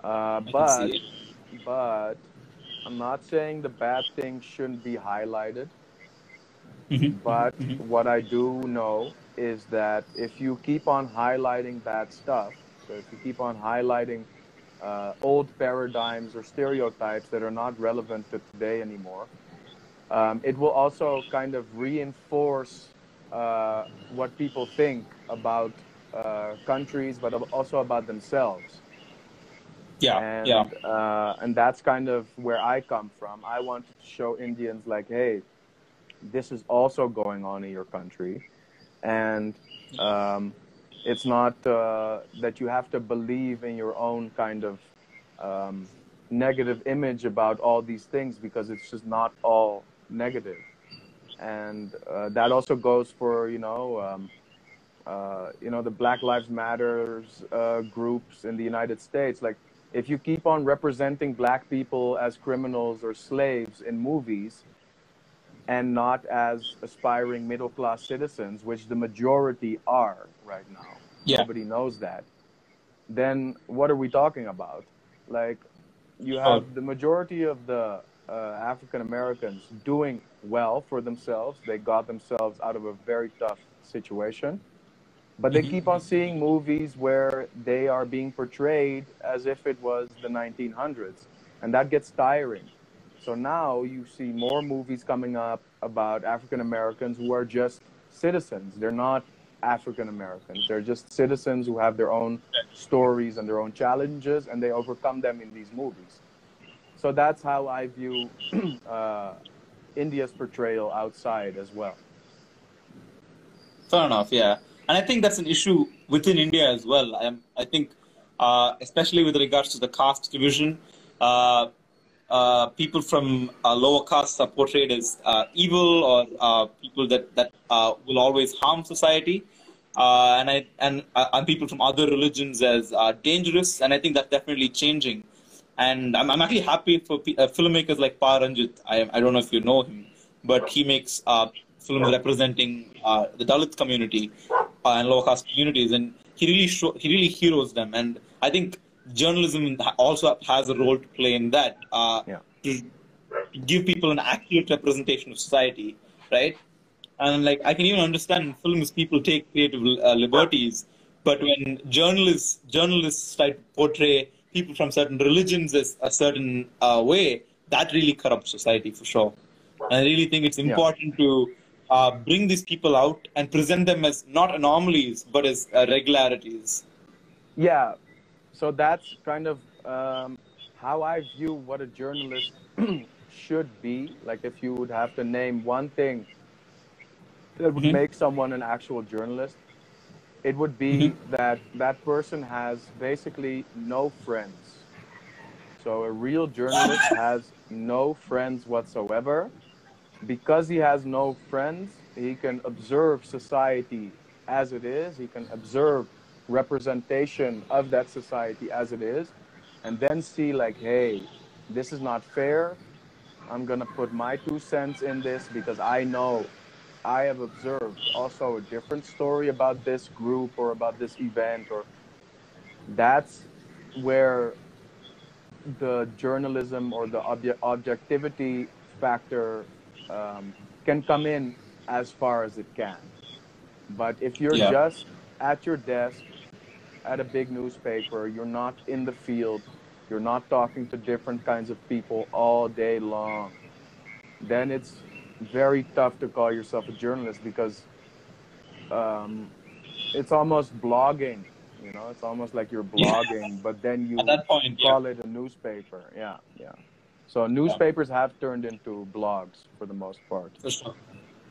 Uh, but it. but I'm not saying the bad things shouldn't be highlighted. Mhm. But Mhm. what I do know is that if you keep on highlighting bad stuff, so if you keep on highlighting uh, old paradigms or stereotypes that are not relevant to today anymore, um, it will also kind of reinforce uh, what people think about uh, countries, but also about themselves Yeah, and yeah. uh, and that's kind of where I come from. I wanted to show Indians like, hey, this is also going on in your country, and um, it's not uh, that you have to believe in your own kind of um, negative image about all these things because it's just not all negative. and uh, that also goes for you know. Um, uh, you know the Black Lives Matters uh, groups in the United States. Like, if you keep on representing black people as criminals or slaves in movies, and not as aspiring middle class citizens, which the majority are right now, Yeah. nobody knows that. Then what are we talking about? Like, you have the majority of the uh, African Americans doing well for themselves. They got themselves out of a very tough situation. But they Mhm. keep on seeing movies where they are being portrayed as if it was the 1900s. And that gets tiring. So now you see more movies coming up about African Americans who are just citizens. They're not African Americans. They're just citizens who have their own stories and their own challenges, and they overcome them in these movies. So that's how I view uh, India's portrayal outside as well. Fair enough, yeah. And I think that's an issue within India as well. I, I think, uh, especially with regards to the caste division, uh, uh, people from uh, lower castes are portrayed as uh, evil or uh, people that that will always harm society, and I and and people from other religions as dangerous. And I think that's definitely changing. And I'm, I'm actually happy for filmmakers like Pa Ranjit. I I don't know if you know him, but he makes films representing the Dalit community and lower caste communities, and he really show, he really heroes them. And I think journalism also has a role to play in that uh, yeah. to give people an accurate representation of society, right? And like I can even understand in films people take creative uh, liberties, but when journalists journalists try to portray people from certain religions as a certain uh, way, that really corrupts society for sure. And I really think it's important yeah. to uh, bring these people out and present them as not anomalies but as uh, regularities. Yeah, so that's kind of um, how I view what a journalist should be. Like if you would have to name one thing that would mm-hmm. make someone an actual journalist, it would be mm-hmm. that that person has basically no friends. So a real journalist has no friends whatsoever. Because he has no friends, he can observe society as it is. He can observe representation of that society as it is and then see like hey this is not fair i'm going to put my two cents in this because i know i have observed also a different story about this group or about this event or that's where the journalism or the obje- objectivity factor um, can come in as far as it can but if you're yeah. just at your desk at a big newspaper, you're not in the field, you're not talking to different kinds of people all day long, then it's very tough to call yourself a journalist because um, it's almost blogging. You know, it's almost like you're blogging, but then you point, call yeah. it a newspaper. Yeah, yeah. So newspapers yeah. have turned into blogs for the most part. For sure.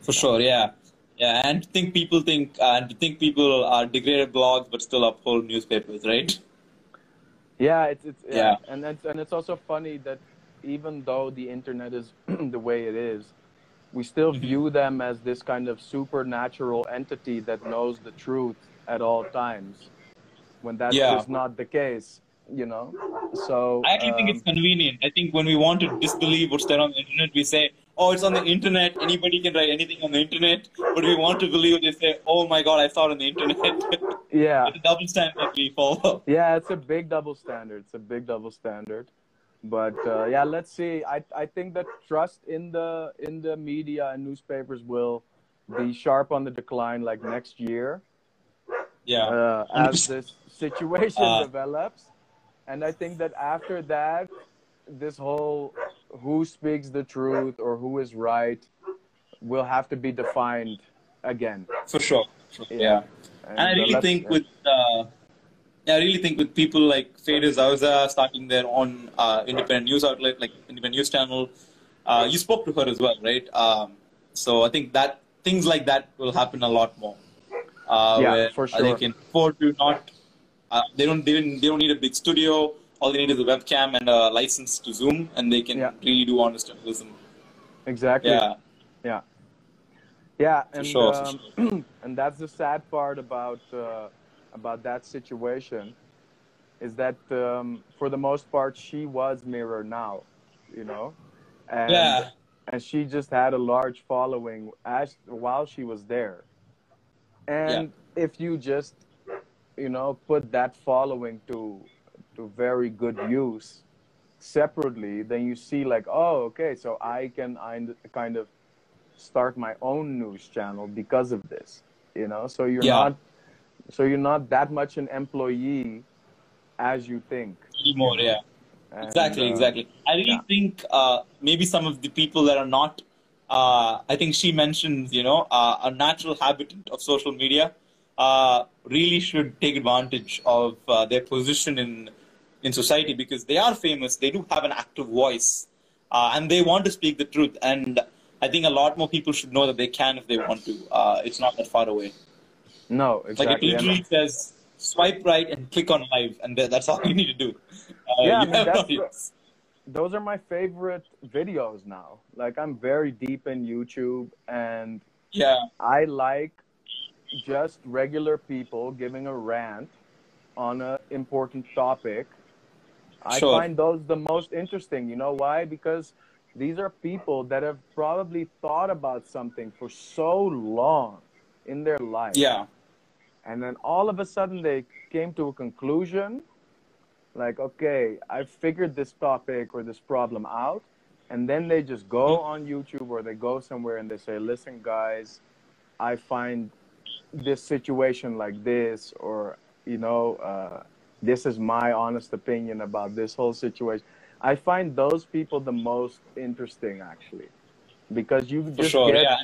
For sure, yeah. Yeah, and think people think and to think people are degraded blogs but still uphold newspapers, right? Yeah, it's it's yeah, yeah. and it's and it's also funny that even though the internet is the way it is, we still mm-hmm. view them as this kind of supernatural entity that knows the truth at all times, when that's yeah. just not the case. You know, so I actually um, think it's um, convenient. I think when we want to disbelieve what's there on the internet, we say, oh, it's on the internet. Anybody can write anything on the internet. But we want to believe they say, oh my God, I saw it on the internet. Yeah. it's a double standard we follow. Yeah, it's a big double standard. It's a big double standard. But uh, yeah, let's see. I I think that trust in the in the media and newspapers will be sharp on the decline like next year. Yeah. Uh, as this situation uh, develops, and I think that after that, this whole who speaks the truth or who is right will have to be defined again. For sure. Yeah. yeah. And, and, I really think with uh, I really think with people like Faye D'Souza starting their own uh, independent news outlet, like independent news channel, uh, you spoke to her as well, right? Um, so I think that things like that will happen a lot more. Uh, yeah, where, for sure. They can afford to not. Uh, they don't. They don't. They don't need a big studio all they need is a webcam and a license to Zoom, and they can yeah. really do honest journalism. Exactly. Yeah. Yeah. Yeah, and sure, um, sure. and that's the sad part about uh, about that situation, is that um, for the most part she was Mirror now, you know, and yeah. and she just had a large following as while she was there, and yeah. if you just you know put that following to to very good use separately, then you see like, oh, okay, so I can kind of start my own news channel because of this, you know. So you're yeah. not, so you're not that much an employee as you think anymore. Yeah. And, Exactly, uh, exactly. I really yeah. think uh, maybe some of the people that are not, uh, I think she mentions, you know, uh, a natural habitant of social media, uh, really should take advantage of uh, their position in in society because they are famous. They do have an active voice, uh, and they want to speak the truth. And I think a lot more people should know that they can if they want to. Uh, it's not that far away. No, exactly. Like it literally says, swipe right and click on live, and that's all you need to do. Uh, Yeah, I mean, that's those are my favorite videos now. Like I'm very deep in YouTube and Yeah. I like just regular people giving a rant on an important topic. I Sure. find those the most interesting. You know why? Because these are people that have probably thought about something for so long in their life. Yeah. And then all of a sudden they came to a conclusion like, okay, I figured this topic or this problem out. And then they just go hmm. on YouTube or they go somewhere and they say, listen, guys, I find this situation like this, or, you know, uh, this is my honest opinion about this whole situation. I find those people the most interesting, actually, because you just sure. get Yeah.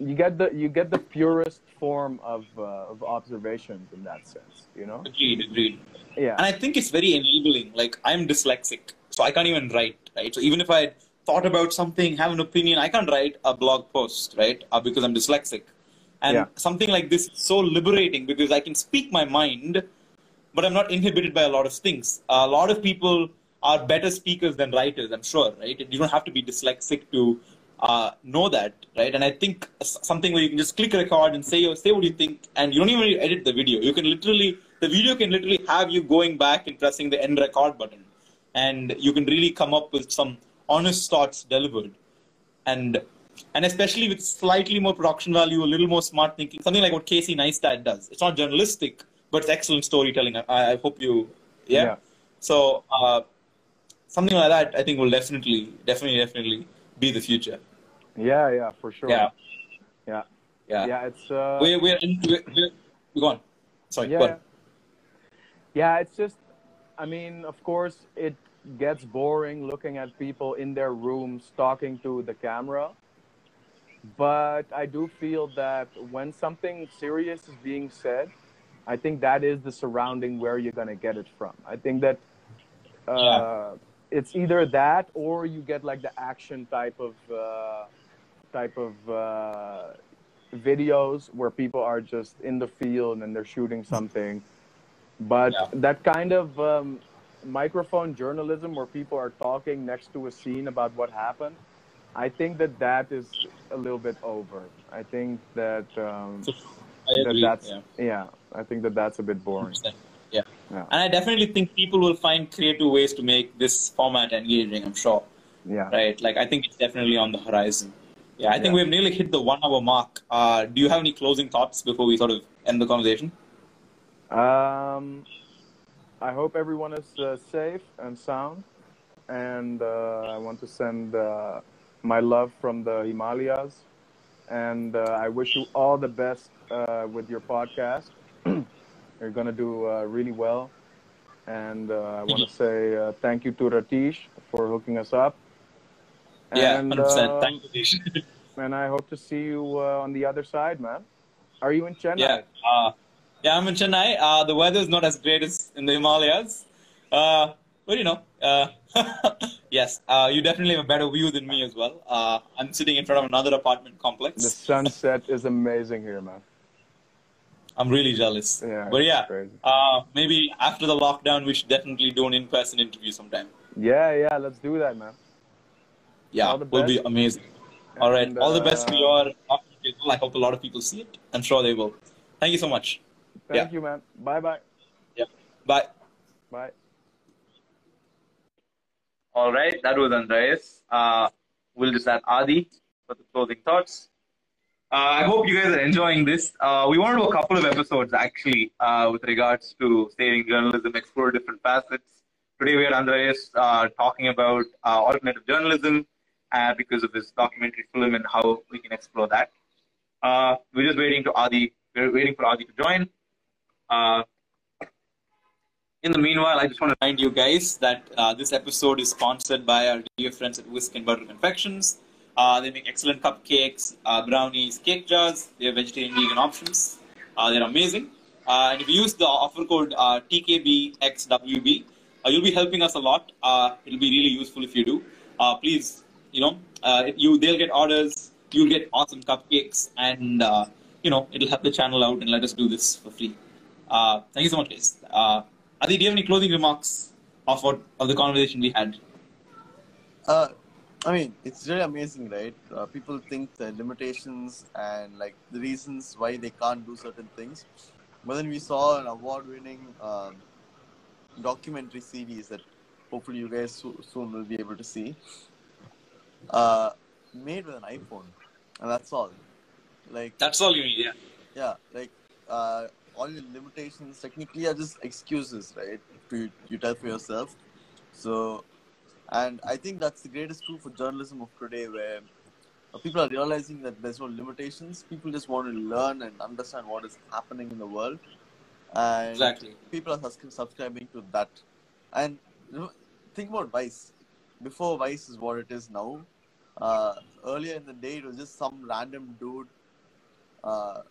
You get the you get the purest form of uh, of observations in that sense you know agreed, agreed. yeah And I think it's very enabling. Like I'm dyslexic, so I can't even write, right? So even if I thought about something, have an opinion, I can't write a blog post, right? Uh, because I'm dyslexic. And Yeah. something like this is so liberating because I can speak my mind, but I'm not inhibited by a lot of things. a lot of people are better speakers than writers, I'm sure, right? You don't have to be dyslexic to uh, know that, right? And I think something where you can just click record and say say what you think, and you don't even edit the video. You can literally the video can literally have you going back and pressing the end record button, and you can really come up with some honest thoughts delivered, and and especially with slightly more production value, a little more smart thinking, something like what Casey Neistat does. It's not journalistic, but it's excellent storytelling. I, I hope you, yeah. Yeah. So uh, something like that, I think will definitely, definitely, definitely be the future. yeah yeah for sure Yeah. yeah Yeah. yeah it's uh We're, we're, in, we're, we're, go on. Sorry, yeah go on. yeah it's just i mean of course it gets boring looking at people in their rooms talking to the camera but i do feel that when something serious is being said i think that is the surrounding where you're going to get it from i think that uh, Yeah. it's either that or you get like the action type of uh, type of uh, videos where people are just in the field and they're shooting something but Yeah. that kind of um, microphone journalism where people are talking next to a scene about what happened i think that that is a little bit over i think that um, that that's yeah. yeah i think that that's a bit boring Yeah. Yeah. And I definitely think people will find creative ways to make this format engaging, I'm sure. yeah Right? Like, I think it's definitely on the horizon. Yeah, I think Yeah. we've nearly hit the one hour mark. Uh, do you have any closing thoughts before we sort of end the conversation? Um, I hope everyone is uh, safe and sound, and uh, I want to send uh, my love from the Himalayas, and uh, I wish you all the best uh, with your podcast. You're gonna do uh, really well, and uh, I want to say uh, thank you to Ratish for hooking us up. yeah, and, 100%. uh, Thank you, Dish. and I hope to see you uh, on the other side, man. Are you in Chennai? Yeah. Uh, yeah, I'm in Chennai. Uh, the weather is not as great as in the Himalayas. But you know, uh, yes, uh, you definitely have a better view than me as well. Uh, I'm sitting in front of another apartment complex. The sunset is amazing here, man. I'm really jealous. Yeah, but yeah, uh, maybe after the lockdown, we should definitely do an in-person interview sometime. Yeah, yeah, let's do that, man. Yeah, will be amazing. All right, And, all the best for uh, your. I hope a lot of people see it. I'm sure they will. Thank you so much. Thank Yeah. you, man. Bye bye. Yeah. Bye. Bye. All right, that was Andreas. Uh, we'll just add Adi for the closing thoughts. Uh, I hope you guys are enjoying this. Uh, we want to do a couple of episodes actually uh, with regards to saving journalism, explore different facets. Today we had Andreas uh, talking about uh, alternative journalism because of his documentary film and how we can explore that. We're just waiting to Adi. We're waiting for Adi to join. In the meanwhile, I just want to remind you guys that uh, this episode is sponsored by our dear friends at Whisk and Butter Confections. Uh, they make excellent cupcakes, uh, brownies, cake jars. They have vegetarian vegan options. Uh, they're amazing. Uh, and if you use the offer code uh, TKBXWB, you'll be helping us a lot. It'll be really useful if you do. Please, you know, you they'll get orders. You'll get awesome cupcakes, and you know, it'll help the channel out and let us do this for free. Thank you so much, guys. Adi, do you have any closing remarks of what of the conversation we had? Uh, I mean, it's really amazing, right? Uh, people think the limitations and like the reasons why they can't do certain things, but then we saw an award-winning um, documentary series that hopefully you guys so- soon will be able to see. Uh, made with an iPhone, and that's all. Like That's all you need. Yeah. yeah, like uh, all your limitations technically are just excuses, right? To you tell for yourself. So, and I think that's the greatest proof for journalism of today, where people are realizing that there's no limitations. People just want to learn and understand what is happening in the world, and Exactly. people are subscribing to that. And think about Vice. Before Vice is what it is now. Uh, earlier in the day, it was just some random dude, uh,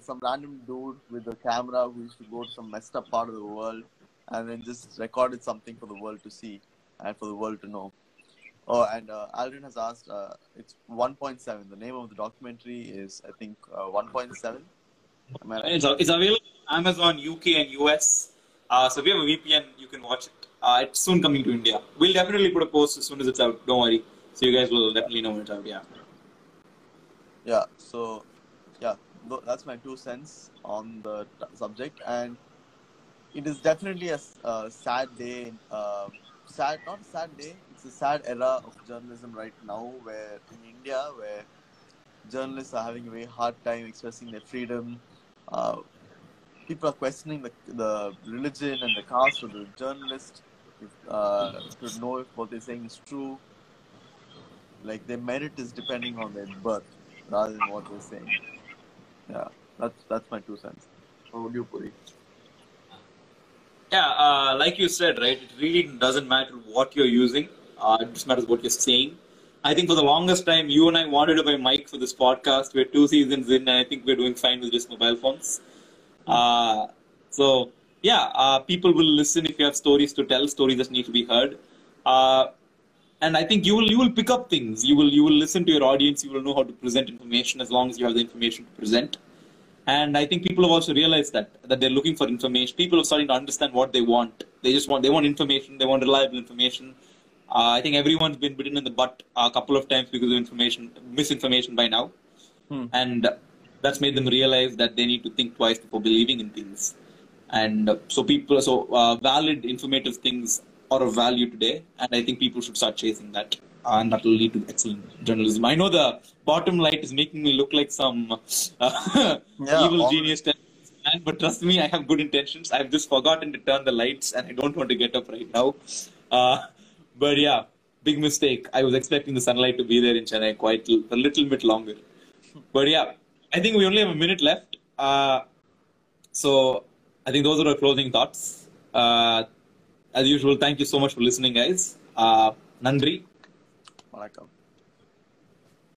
some random dude with a camera who used to go to some messed up part of the world and then just recorded something for the world to see and for the world to know. Oh, and uh, Aldrin has asked, uh, it's 1.7. The name of the documentary is, I think, uh, 1.7. I right? It's, it's available on Amazon UK and US. Uh, so if you have a VPN, you can watch it. Uh, it's soon coming to India. We'll definitely put a post as soon as it's out. Don't worry. So you guys will definitely know when it's out. Yeah. Yeah, so that's my two cents on the subject, and it is definitely a, sad day. Uh, sad, not sad day. It's a sad era of journalism right now, where in India, where journalists are having a very hard time expressing their freedom. Uh, people are questioning the the religion and the caste of the journalist uh, to know if what they're saying is true. Like their merit is depending on their birth rather than what they're saying. Yeah, that's that's my two cents. How would you put it? Yeah, uh, like you said, right? It really doesn't matter what you're using. Uh, it just matters what you're saying. I think for the longest time, you and I wanted to buy mic for this podcast. We're two seasons in, and I think we're doing fine with just mobile phones. Uh, so yeah, uh, people will listen if you have stories to tell, stories that need to be heard. And I think you will you will pick up things. You will you will listen to your audience. You will know how to present information as long as you have the information to present. And I think people have also realized that that they're looking for information. People are starting to understand what they want. They just want they want information. They want reliable information. Uh, I think everyone's been bitten in the butt a couple of times because of information misinformation by now, Hmm. and that's made them realize that they need to think twice before believing in things. And uh, so people, so uh, valid, informative things are of value today, and I think people should start chasing that, and that will lead to excellent journalism. I know the bottom light is making me look like some uh, Yeah, evil all- genius, man, but trust me, I have good intentions. I've just forgotten to turn the lights, and I don't want to get up right now. Uh, but yeah, big mistake. I was expecting the sunlight to be there in Chennai quite a little bit longer. But yeah, I think we only have a minute left. Uh, so I think those are our closing thoughts. Uh, as usual, thank you so much for listening, guys. Uh, Nandri. Vanakkam.